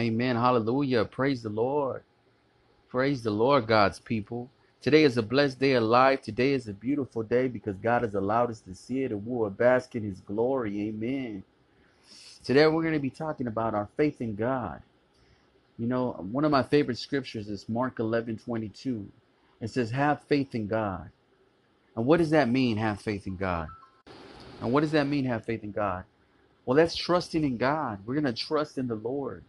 Amen. Hallelujah. Praise the Lord. Praise the Lord, God's people. Today is a blessed day alive. Today is a beautiful day because God has allowed us to see it and we will bask in His glory. Amen. Today we're going to be talking about our faith in God. You know, one of my favorite scriptures is Mark 11 22. It says, Have faith in God. And what does that mean, have faith in God? And what does that mean, have faith in God? Well, that's trusting in God. We're going to trust in the Lord.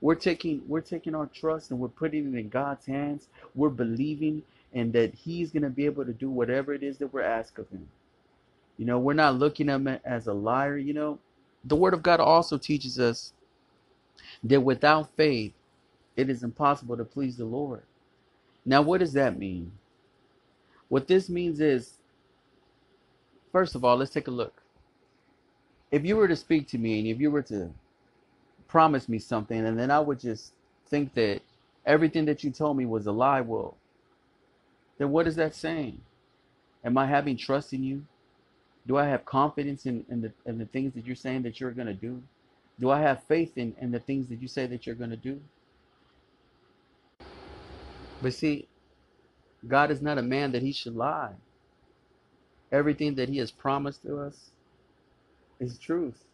We're taking we're taking our trust and we're putting it in God's hands. We're believing and that He's going to be able to do whatever it is that we're asking of Him. You know, we're not looking at Him as a liar. You know, the Word of God also teaches us that without faith, it is impossible to please the Lord. Now, what does that mean? What this means is, first of all, let's take a look. If you were to speak to me and if you were to promise me something and then I would just think that everything that you told me was a lie, well, then what is that saying? Am I having trust in you? Do I have confidence in, in, the, in the things that you're saying that you're going to do? Do I have faith in, in the things that you say that you're going to do? But see, God is not a man that he should lie. Everything that he has promised to us is truth.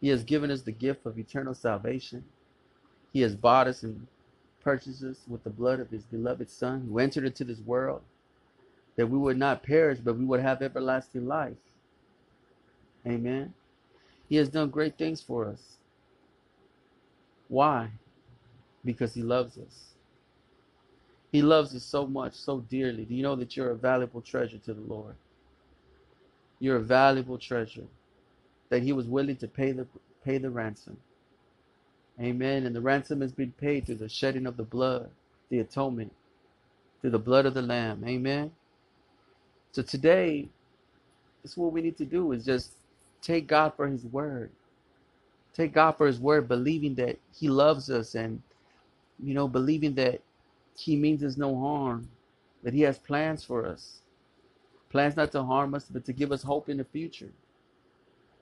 He has given us the gift of eternal salvation. He has bought us and purchased us with the blood of his beloved Son, who entered into this world that we would not perish, but we would have everlasting life. Amen. He has done great things for us. Why? Because he loves us. He loves us so much, so dearly. Do you know that you're a valuable treasure to the Lord? You're a valuable treasure that he was willing to pay the pay the ransom. Amen. And the ransom has been paid through the shedding of the blood, the atonement, through the blood of the Lamb. Amen. So today, is what we need to do is just take God for his word. Take God for his word, believing that he loves us and you know, believing that he means us no harm, that he has plans for us. Plans not to harm us, but to give us hope in the future.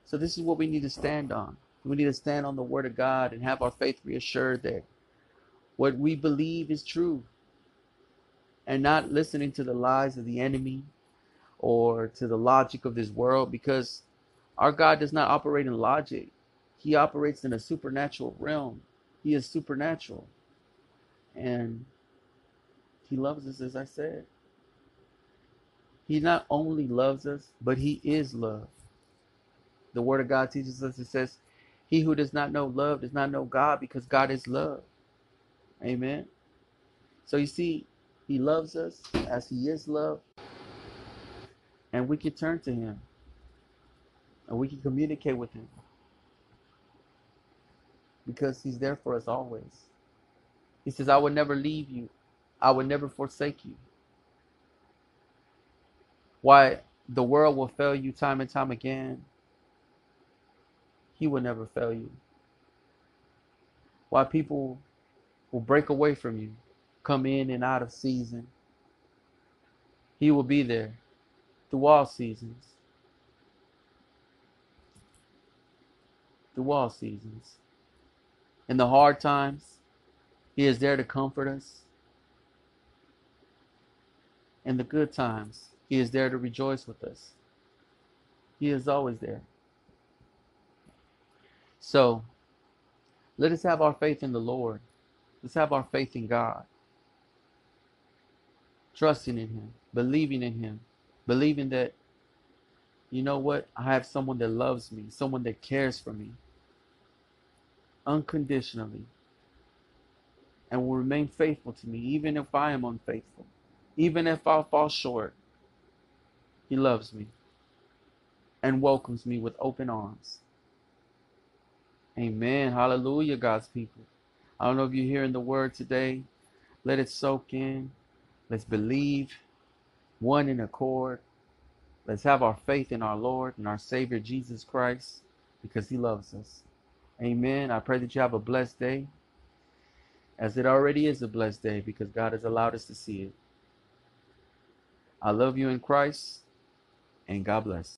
So this is what we need to stand on. We need to stand on the word of God and have our faith reassured that what we believe is true. And not listening to the lies of the enemy or to the logic of this world because our God does not operate in logic. He operates in a supernatural realm. He is supernatural. And he loves us, as I said. He not only loves us, but he is love. The Word of God teaches us, it says, He who does not know love does not know God because God is love. Amen. So you see, He loves us as He is love. And we can turn to Him. And we can communicate with Him. Because He's there for us always. He says, I will never leave you I will never forsake you. Why the world will fail you time and time again, He will never fail you. Why people will break away from you, come in and out of season, He will be there through all seasons. Through all seasons. In the hard times, He is there to comfort us in the good times. He is there to rejoice with us. He is always there. So, let us have our faith in the Lord. Let's have our faith in God. Trusting in Him, believing in Him, believing that, you know what, I have someone that loves me, someone that cares for me unconditionally and will remain faithful to me, even if I am unfaithful. Even if I fall short, He loves me and welcomes me with open arms. Amen. Hallelujah, God's people. I don't know if you're hearing the word today. Let it soak in. Let's believe one in accord. Let's have our faith in our Lord and our Savior Jesus Christ because He loves us. Amen. I pray that you have a blessed day, as it already is a blessed day because God has allowed us to see it. I love you in Christ, and God bless.